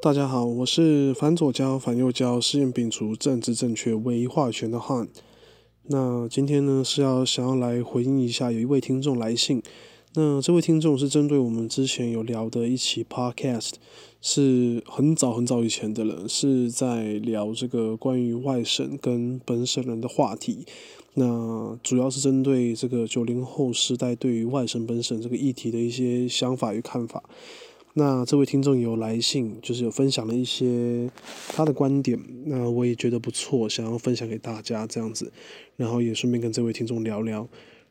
大家好，我是反左交、反右交、试验摒除政治正确唯一话语权的汉。那今天呢是要想要来回应一下有一位听众来信。那这位听众是针对我们之前有聊的一期 podcast，是很早很早以前的了，是在聊这个关于外省跟本省人的话题。那主要是针对这个九零后时代对于外省本省这个议题的一些想法与看法。那这位听众有来信，就是有分享了一些他的观点，那我也觉得不错，想要分享给大家这样子，然后也顺便跟这位听众聊聊。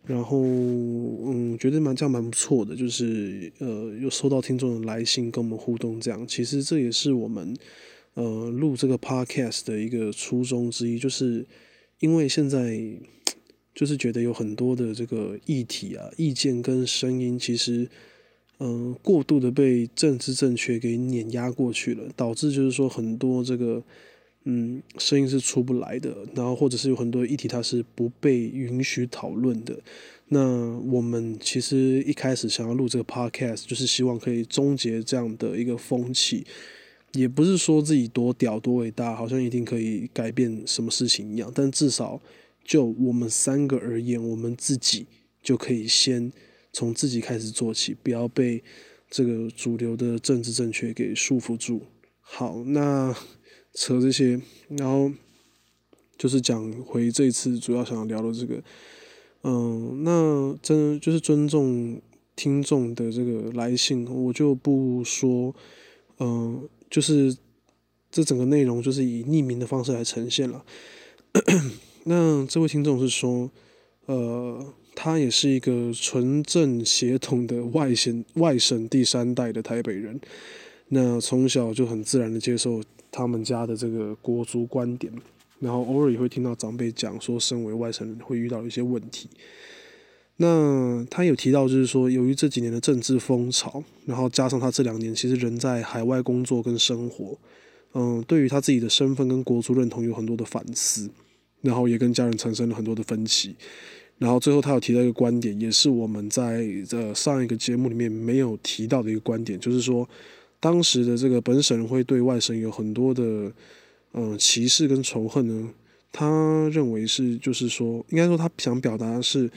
然后，嗯，觉得蛮这样蛮不错的，就是呃，又收到听众的来信跟我们互动，这样其实这也是我们呃录这个 podcast 的一个初衷之一，就是因为现在就是觉得有很多的这个议题啊、意见跟声音，其实嗯过度的被政治正确给碾压过去了，导致就是说很多这个。嗯，声音是出不来的，然后或者是有很多议题它是不被允许讨论的。那我们其实一开始想要录这个 podcast，就是希望可以终结这样的一个风气，也不是说自己多屌多伟大，好像一定可以改变什么事情一样。但至少就我们三个而言，我们自己就可以先从自己开始做起，不要被这个主流的政治正确给束缚住。好，那。扯这些，然后就是讲回这一次主要想要聊的这个，嗯，那真就是尊重听众的这个来信，我就不说，嗯，就是这整个内容就是以匿名的方式来呈现了。那这位听众是说，呃，他也是一个纯正血统的外省外省第三代的台北人，那从小就很自然的接受。他们家的这个国族观点，然后偶尔也会听到长辈讲说，身为外省人会遇到一些问题。那他有提到，就是说，由于这几年的政治风潮，然后加上他这两年其实人在海外工作跟生活，嗯，对于他自己的身份跟国族认同有很多的反思，然后也跟家人产生了很多的分歧。然后最后他有提到一个观点，也是我们在呃上一个节目里面没有提到的一个观点，就是说。当时的这个本省人会对外省有很多的，嗯，歧视跟仇恨呢。他认为是，就是说，应该说他想表达的是，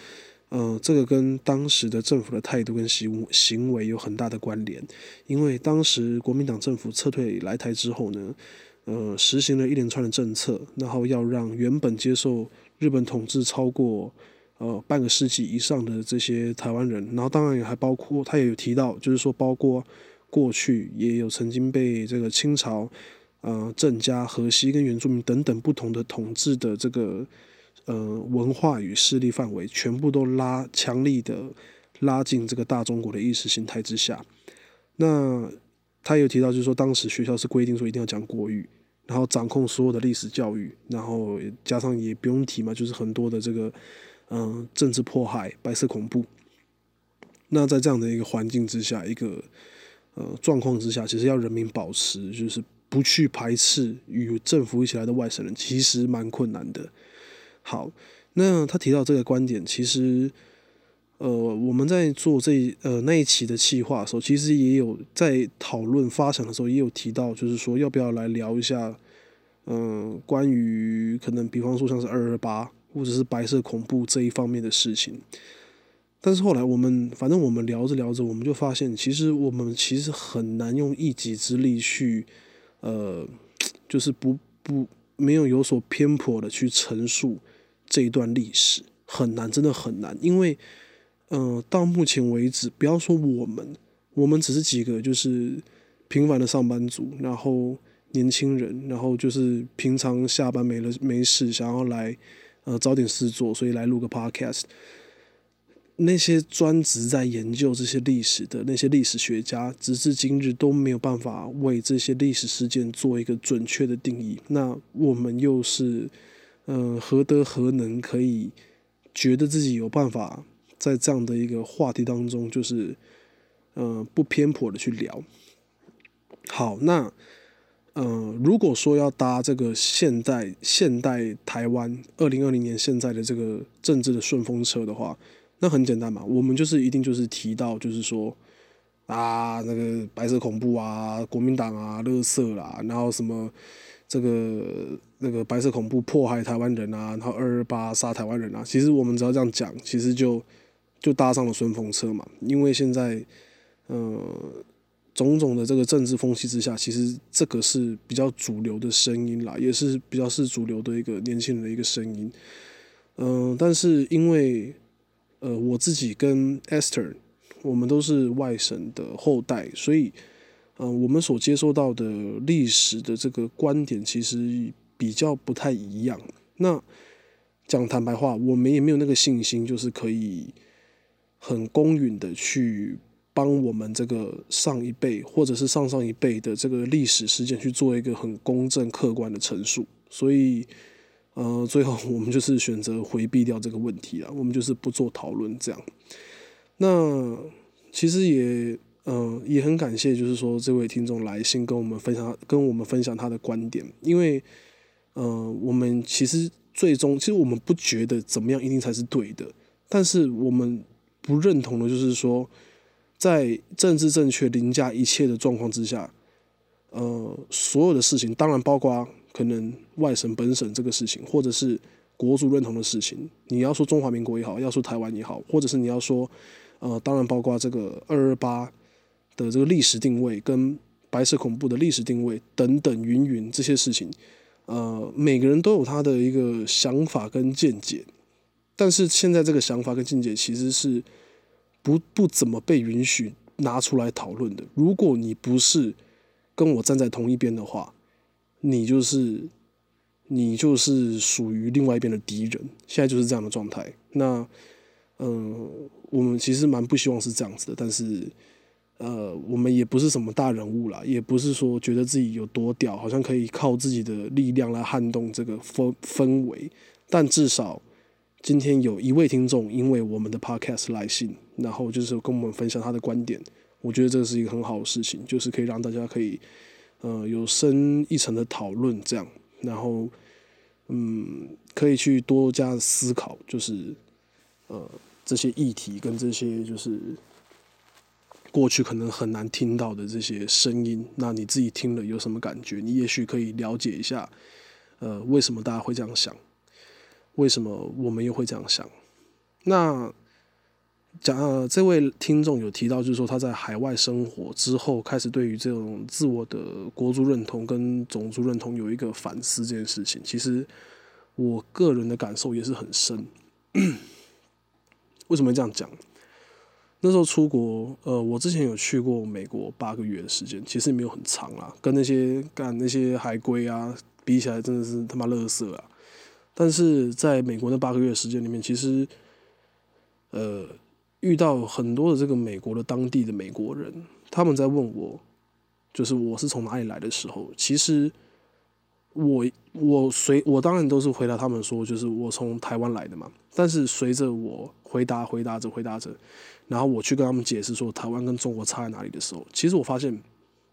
嗯，这个跟当时的政府的态度跟行行为有很大的关联。因为当时国民党政府撤退来台之后呢，呃，实行了一连串的政策，然后要让原本接受日本统治超过呃半个世纪以上的这些台湾人，然后当然也还包括他也有提到，就是说包括。过去也有曾经被这个清朝、呃郑家、河西跟原住民等等不同的统治的这个呃文化与势力范围，全部都拉强力的拉进这个大中国的意识形态之下。那他有提到，就是说当时学校是规定说一定要讲国语，然后掌控所有的历史教育，然后加上也不用提嘛，就是很多的这个嗯政治迫害、白色恐怖。那在这样的一个环境之下，一个呃，状况之下，其实要人民保持就是不去排斥与政府一起来的外省人，其实蛮困难的。好，那他提到这个观点，其实呃，我们在做这呃那一期的企划的时候，其实也有在讨论发想的时候，也有提到，就是说要不要来聊一下，嗯，关于可能比方说像是二二八或者是白色恐怖这一方面的事情。但是后来我们反正我们聊着聊着，我们就发现，其实我们其实很难用一己之力去，呃，就是不不没有有所偏颇的去陈述这一段历史，很难，真的很难。因为，嗯，到目前为止，不要说我们，我们只是几个就是平凡的上班族，然后年轻人，然后就是平常下班没了没事，想要来呃找点事做，所以来录个 podcast。那些专职在研究这些历史的那些历史学家，直至今日都没有办法为这些历史事件做一个准确的定义。那我们又是，呃，何德何能可以觉得自己有办法在这样的一个话题当中，就是，呃，不偏颇的去聊？好，那，呃，如果说要搭这个现代现代台湾二零二零年现在的这个政治的顺风车的话，那很简单嘛，我们就是一定就是提到，就是说，啊，那个白色恐怖啊，国民党啊，乐色啦，然后什么这个那个白色恐怖迫害台湾人啊，然后二二八杀台湾人啊，其实我们只要这样讲，其实就就搭上了顺风车嘛。因为现在，呃，种种的这个政治风气之下，其实这个是比较主流的声音啦，也是比较是主流的一个年轻人的一个声音。嗯，但是因为呃我自己跟 Esther。我们都是外省的后代，所以，嗯，我们所接收到的历史的这个观点其实比较不太一样。那讲坦白话，我们也没有那个信心，就是可以很公允的去帮我们这个上一辈或者是上上一辈的这个历史事件去做一个很公正客观的陈述。所以，呃，最后我们就是选择回避掉这个问题了，我们就是不做讨论这样。那其实也，嗯，也很感谢，就是说这位听众来信跟我们分享，跟我们分享他的观点。因为，呃，我们其实最终，其实我们不觉得怎么样一定才是对的，但是我们不认同的就是说，在政治正确凌驾一切的状况之下，呃，所有的事情，当然包括可能外省本省这个事情，或者是国族认同的事情，你要说中华民国也好，要说台湾也好，或者是你要说。呃，当然包括这个二二八的这个历史定位跟白色恐怖的历史定位等等云云这些事情，呃，每个人都有他的一个想法跟见解，但是现在这个想法跟见解其实是不不怎么被允许拿出来讨论的。如果你不是跟我站在同一边的话，你就是你就是属于另外一边的敌人。现在就是这样的状态。那。嗯，我们其实蛮不希望是这样子的，但是，呃，我们也不是什么大人物啦，也不是说觉得自己有多屌，好像可以靠自己的力量来撼动这个氛氛围。但至少今天有一位听众因为我们的 podcast 来信，然后就是跟我们分享他的观点，我觉得这是一个很好的事情，就是可以让大家可以，呃，有深一层的讨论，这样，然后，嗯，可以去多加思考，就是，呃。这些议题跟这些就是过去可能很难听到的这些声音，那你自己听了有什么感觉？你也许可以了解一下，呃，为什么大家会这样想？为什么我们又会这样想？那讲呃，这位听众有提到，就是说他在海外生活之后，开始对于这种自我的国族认同跟种族认同有一个反思这件事情。其实我个人的感受也是很深。为什么这样讲？那时候出国，呃，我之前有去过美国八个月的时间，其实没有很长啊，跟那些干那些海归啊比起来，真的是他妈乐色啊！但是在美国那八个月时间里面，其实，呃，遇到很多的这个美国的当地的美国人，他们在问我，就是我是从哪里来的时候，其实我我随我当然都是回答他们说，就是我从台湾来的嘛。但是随着我回答回答着回答着，然后我去跟他们解释说台湾跟中国差在哪里的时候，其实我发现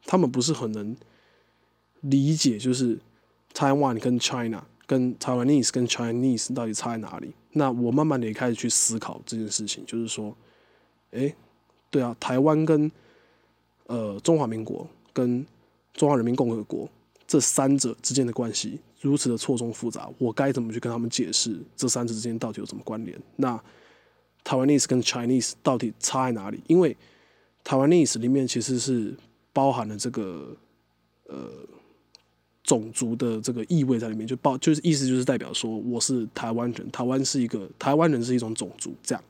他们不是很能理解，就是 Taiwan 跟 China 跟 Taiwanese 跟 Chinese 到底差在哪里。那我慢慢的也开始去思考这件事情，就是说，哎，对啊，台湾跟呃中华民国跟中华人民共和国这三者之间的关系。如此的错综复杂，我该怎么去跟他们解释这三者之间到底有什么关联？那 Taiwanese 跟 Chinese 到底差在哪里？因为 Taiwanese 里面其实是包含了这个呃种族的这个意味在里面，就包就是意思就是代表说我是台湾人，台湾是一个台湾人是一种种族这样。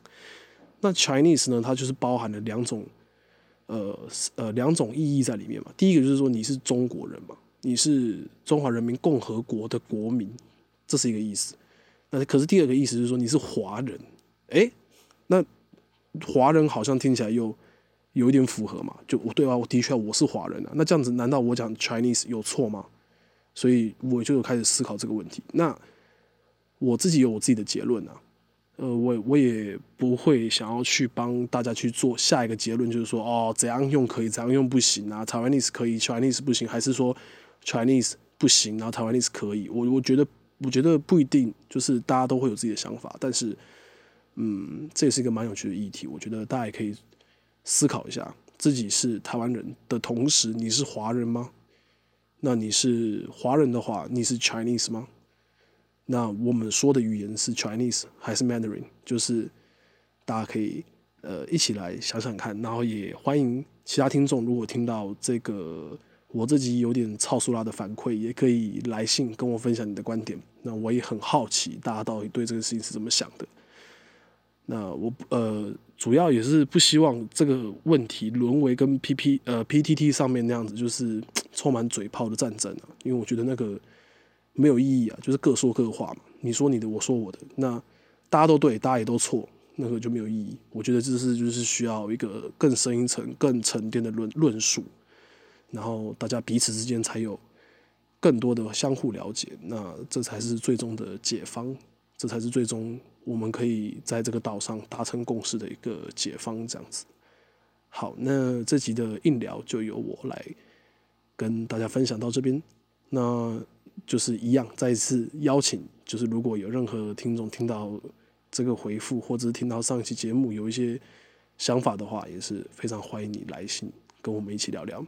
那 Chinese 呢，它就是包含了两种呃呃两种意义在里面嘛。第一个就是说你是中国人嘛。你是中华人民共和国的国民，这是一个意思。那可是第二个意思就是说你是华人，哎，那华人好像听起来又有一点符合嘛？就我对啊，我的确我是华人啊。那这样子难道我讲 Chinese 有错吗？所以我就开始思考这个问题。那我自己有我自己的结论啊。呃，我我也不会想要去帮大家去做下一个结论，就是说哦怎样用可以，怎样用不行啊？Chinese 可以，Chinese 不行，还是说？Chinese 不行，然后台湾 Chinese 可以，我我觉得我觉得不一定，就是大家都会有自己的想法，但是，嗯，这也是一个蛮有趣的议题，我觉得大家也可以思考一下。自己是台湾人的同时，你是华人吗？那你是华人的话，你是 Chinese 吗？那我们说的语言是 Chinese 还是 Mandarin？就是大家可以呃一起来想想看，然后也欢迎其他听众，如果听到这个我这集有点超速拉的反馈，也可以来信跟我分享你的观点。那我也很好奇，大家到底对这个事情是怎么想的。那我呃主要也是不希望这个问题沦为跟 P P 呃 P T T 上面那样子，就是充满嘴炮的战争啊，因为我觉得那个。没有意义啊，就是各说各话嘛。你说你的，我说我的，那大家都对，大家也都错，那个就没有意义。我觉得这是就是需要一个更深一层、更沉淀的论论述，然后大家彼此之间才有更多的相互了解，那这才是最终的解方，这才是最终我们可以在这个岛上达成共识的一个解方。这样子，好，那这集的硬聊就由我来跟大家分享到这边，那。就是一样，再一次邀请，就是如果有任何听众听到这个回复，或者是听到上一期节目有一些想法的话，也是非常欢迎你来信跟我们一起聊聊。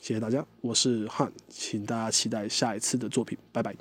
谢谢大家，我是汉，请大家期待下一次的作品，拜拜。